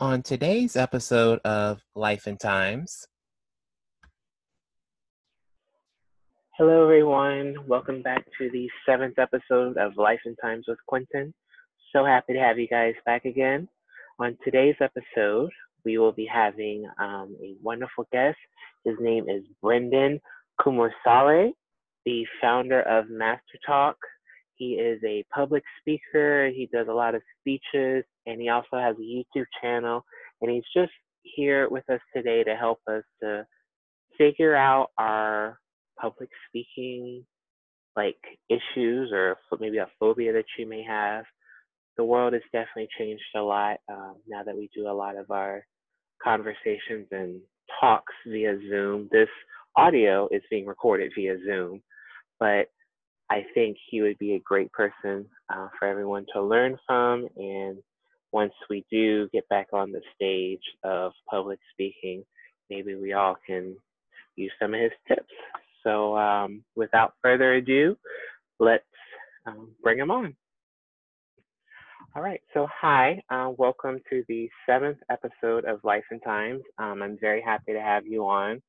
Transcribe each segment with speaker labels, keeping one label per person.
Speaker 1: On today's episode of Life and Times, Hello, everyone. Welcome back to the seventh episode of Life and Times with Quentin. So happy to have you guys back again. On today's episode, we will be having um, a wonderful guest. His name is Brendan Kumarasamy, the founder of Master Talk. He is a public speaker. He does a lot of speeches, and he also has a YouTube channel. And he's just here with us today to help us to figure out our public speaking like issues or maybe a phobia that you may have. The world has definitely changed a lot um, now that we do a lot of our conversations and talks via Zoom. This audio is being recorded via Zoom, but I think he would be a great person uh, for everyone to learn from. And once we do get back on the stage of public speaking, maybe we all can use some of his tips. So um, without further ado, let's um, bring him on. All right, so hi, uh, welcome to the seventh episode of Life and Times. Um, I'm very happy to have you on.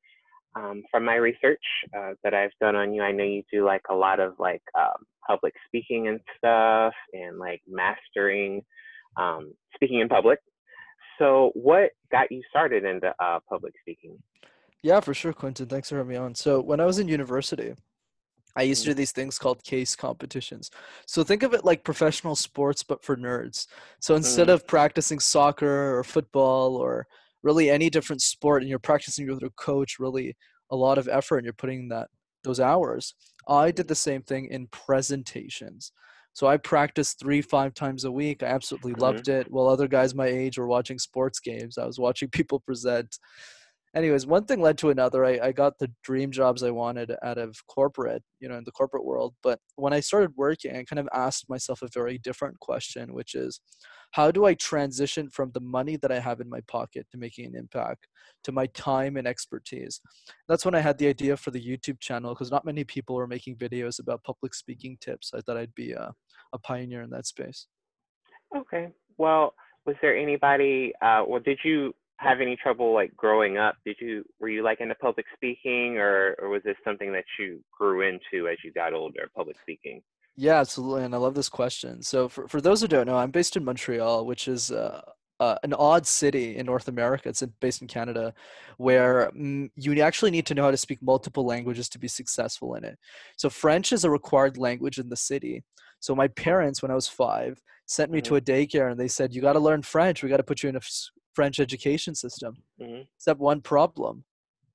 Speaker 1: Um, from my research uh, that I've done on you, I know you do like a lot of like um, public speaking and stuff and like mastering um, speaking in public. So, what got you started into uh, public speaking?
Speaker 2: Yeah, for sure, Quentin. Thanks for having me on. So, when I was in university, I used to do mm-hmm. these things called case competitions. So think of it like professional sports, but for nerds. So instead mm. of practicing soccer or football or really any different sport and you're practicing with a coach really a lot of effort and you're putting that those hours. I did the same thing in presentations. So i practiced three five times a week. I absolutely mm-hmm. loved it. While other guys my age were watching sports games i was watching people present anyways, one thing led to another. I, I got the dream jobs I wanted out of corporate, you know, in the corporate world. But when I started working, I kind of asked myself a very different question, which is, how do I transition from the money that I have in my pocket to making an impact to my time and expertise? That's when I had the idea for the YouTube channel because not many people were making videos about public speaking tips. I thought I'd be a, a pioneer in that space.
Speaker 1: Okay. Well, was there anybody, uh, well, did you have any trouble like growing up? Did you were you like into public speaking, or or was this something that you grew into as you got older? Public speaking.
Speaker 2: Yeah, absolutely, and I love this question. So for for those who don't know, I'm based in Montreal, which is. Uh, uh, an odd city in North America. It's based in Canada, where mm, you actually need to know how to speak multiple languages to be successful in it. So French is a required language in the city. So my parents, when I was five, sent me mm-hmm. to a daycare and they said, "You got to learn French. We got to put you in a French education system. Mm-hmm. Except one problem.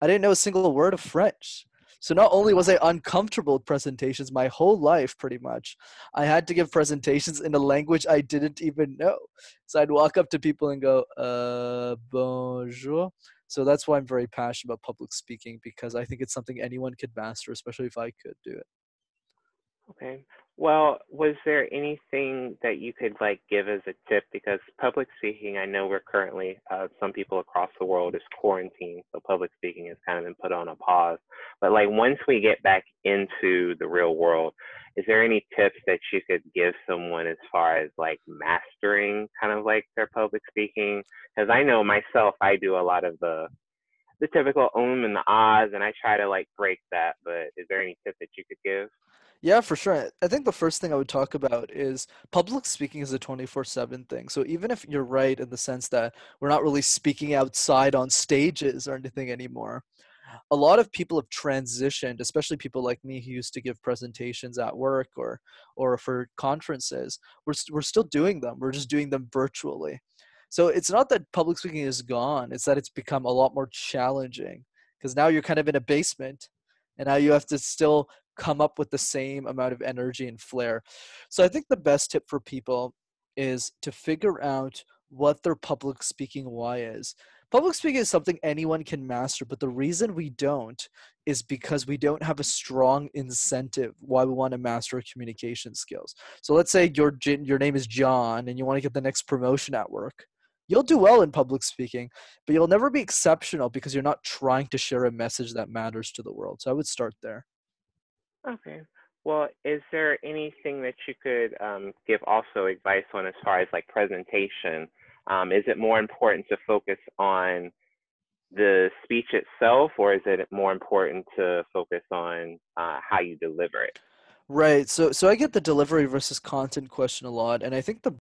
Speaker 2: I didn't know a single word of French. So not only was I uncomfortable with presentations my whole life, pretty much, I had to give presentations in a language I didn't even know. So I'd walk up to people and go, uh, bonjour. So that's why I'm very passionate about public speaking because I think it's something anyone could master, especially if I could do it.
Speaker 1: Okay. Well, was there anything that you could like give as a tip? Because public speaking, I know we're currently, uh, some people across the world is quarantined, so public speaking has kind of been put on a pause. But like once we get back into the real world, is there any tips that you could give someone as far as like mastering kind of like their public speaking? Because I know myself, I do a lot of the the typical um and the ahs, and I try to like break that. But is there any tip that you could give?
Speaker 2: Yeah, for sure. I think the first thing I would talk about is public speaking is a 24 7 thing. So even if you're right in the sense that we're not really speaking outside on stages or anything anymore, a lot of people have transitioned, especially people like me who used to give presentations at work or or for conferences. We're, we're still doing them, we're just doing them virtually. So it's not that public speaking is gone, it's that it's become a lot more challenging because now you're kind of in a basement and now you have to still come up with the same amount of energy and flair. So I think the best tip for people is to figure out what their public speaking why is. Public speaking is something anyone can master, but the reason we don't is because we don't have a strong incentive why we want to master communication skills. So let's say your your name is John and you want to get the next promotion at work. You'll do well in public speaking, but you'll never be exceptional because you're not trying to share a message that matters to the world. So I would start there.
Speaker 1: Okay. Well, is there anything that you could um, give also advice on as far as like presentation? Um, is it more important to focus on the speech itself, or is it more important to focus on uh, how you deliver it?
Speaker 2: Right. So so I get the delivery versus content question a lot, and I think the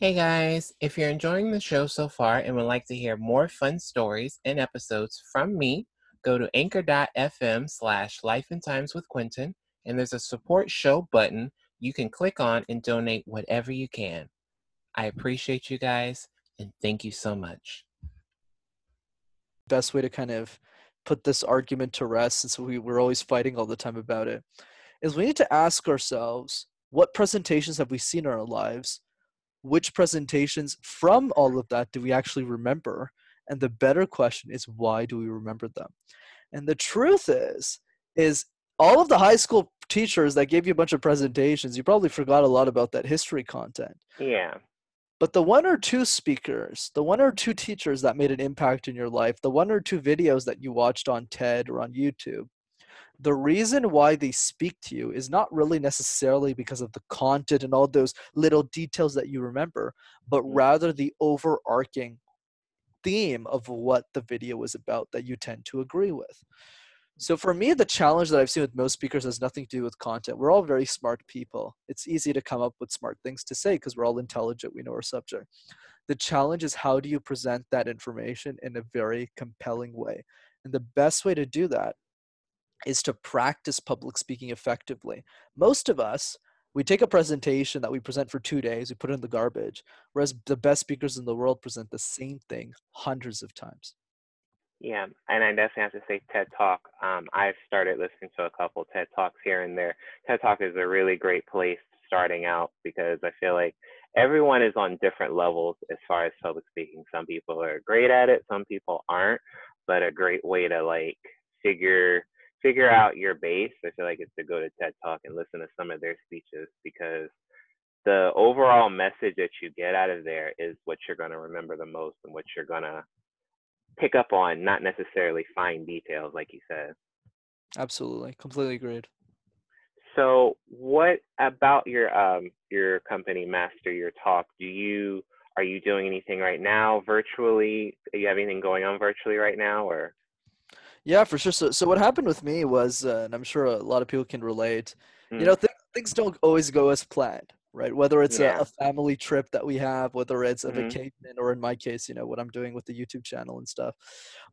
Speaker 3: Hey guys, if you're enjoying the show so far and would like to hear more fun stories and episodes from me, go to anchor.fm slash life and times with Quentin, and there's a support show button you can click on and donate whatever you can. I appreciate you guys and thank you so much.
Speaker 2: best way to kind of put this argument to rest, since we, we're always fighting all the time about it, is we need to ask ourselves what presentations have we seen in our lives? Which presentations from all of that do we actually remember? And the better question is why do we remember them? And the truth is, is all of the high school teachers that gave you a bunch of presentations, you probably forgot a lot about that history content.
Speaker 1: Yeah.
Speaker 2: But the one or two speakers, the one or two teachers that made an impact in your life, the one or two videos that you watched on TED or on YouTube, the reason why they speak to you is not really necessarily because of the content and all those little details that you remember, but
Speaker 1: Mhm.
Speaker 2: rather the overarching theme of what the video was about that you tend to agree with. So for me, the challenge that I've seen with most speakers has nothing to do with content. We're all very smart people. It's easy to come up with smart things to say because we're all intelligent. We know our subject. The challenge is how do you present that information in a very compelling way? And the best way to do that is to practice public speaking effectively. Most of us, we take a presentation that we present for two days, we put it in the garbage, whereas the best speakers in the world present the same thing hundreds of times.
Speaker 1: Yeah, and I definitely have to say TED Talk. Um, I've started listening to a couple TED Talks here and there. TED Talk is a really great place starting out because I feel like everyone is on different levels as far as public speaking. Some people are great at it, some people aren't, but a great way to like figure figure out your base. I feel like it's to go to TED Talk and listen to some of their speeches because the overall message that you get out of there is what you're going to remember the most and what you're going to pick up on, not necessarily fine details, like you said.
Speaker 2: Absolutely. Completely agreed.
Speaker 1: So, what about your um your company, Master Your Talk? Do you are you doing anything right now virtually? Do you have anything going on virtually right now, or?
Speaker 2: Yeah, for sure. So, so what happened with me was, uh, and I'm sure a lot of people can relate. You
Speaker 1: Mm,
Speaker 2: know, th- things don't always go as planned, right? Whether it's a,
Speaker 1: Yeah.
Speaker 2: a family trip that we have, whether it's a
Speaker 1: Mhm.
Speaker 2: vacation, or in my case, you know, what I'm doing with the YouTube channel and stuff.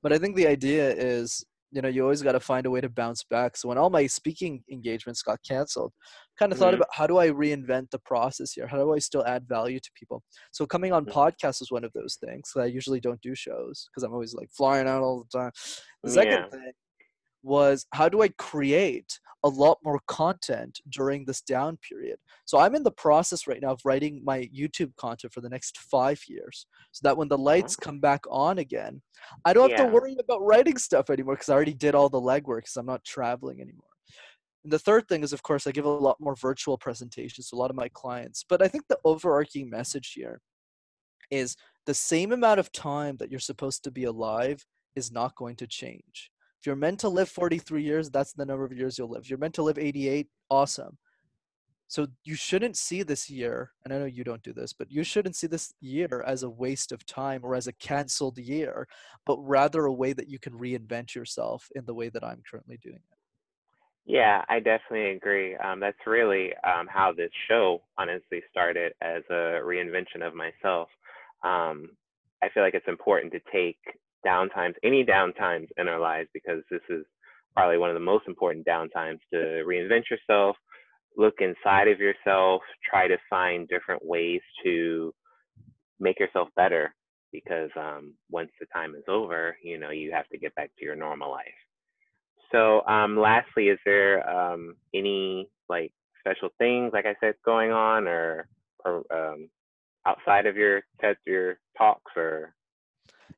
Speaker 2: But I think the idea is, you know, you always got to find a way to bounce back. So when all my speaking engagements got canceled, kind of thought
Speaker 1: Mhm.
Speaker 2: about how do I reinvent the process here? How do I still add value to people? So coming on
Speaker 1: Mhm.
Speaker 2: podcasts was one of those things. I usually don't do shows because I'm always like flying out all the time. The second
Speaker 1: Yeah.
Speaker 2: thing was how do I create a lot more content during this down period? So I'm in the process right now of writing my YouTube content for the next five years so that when the mm-hmm. lights come back on again, I don't have
Speaker 1: Yeah.
Speaker 2: to worry about writing stuff anymore because I already did all the legwork because I'm not traveling anymore. And the third thing is, of course, I give a lot more virtual presentations to a lot of my clients. But I think the overarching message here is the same amount of time that you're supposed to be alive is not going to change. You're meant to live 43 years, that's the number of years you'll live. You're meant to live 88, awesome. So you shouldn't see this year, and I know you don't do this, but you shouldn't see this year as a waste of time or as a canceled year, but rather a way that you can reinvent yourself in the way that I'm currently doing it.
Speaker 1: Yeah, I definitely agree. Um, that's really um, how this show honestly started as a reinvention of myself. Um, I feel like it's important to take downtimes, any downtimes in our lives, because this is probably one of the most important downtimes to reinvent yourself, look inside of yourself, try to find different ways to make yourself better. Because um, once the time is over, you know, you have to get back to your normal life. So, um, lastly, is there um, any like special things, like I said, going on, or or um, outside of your your talks, or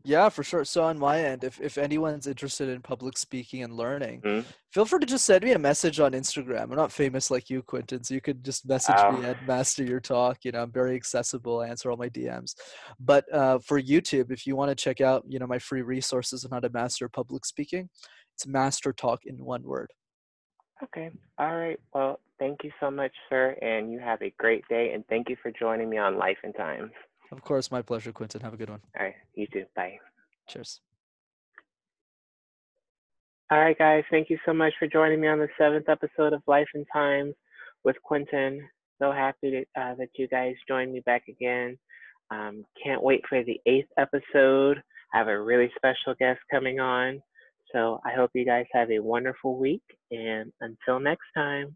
Speaker 2: Yeah, for sure. So on my end, if, if anyone's interested in public speaking and learning,
Speaker 1: Hmm?
Speaker 2: feel free to just send me a message on Instagram. I'm not famous like you, Quentin, so you could just message me
Speaker 1: Oh.
Speaker 2: at Master Your Talk. You know, I'm very accessible. I answer all my DMs. But uh, for YouTube, if you want to check out, you know, my free resources on how to master public speaking, it's Master Talk in one word.
Speaker 1: okay, all right. Well, thank you so much, sir, and you have a great day. And thank you for joining me on Life and Times.
Speaker 2: Of course, my pleasure, Quentin. Have a good one.
Speaker 1: All right, you too. Bye.
Speaker 2: Cheers.
Speaker 1: All right, guys. Thank you so much for joining me on the seventh episode of Life and Times with Quentin. So happy to, uh, that you guys joined me back again. Um, can't wait for the eighth episode. I have a really special guest coming on. So I hope you guys have a wonderful week. And until next time.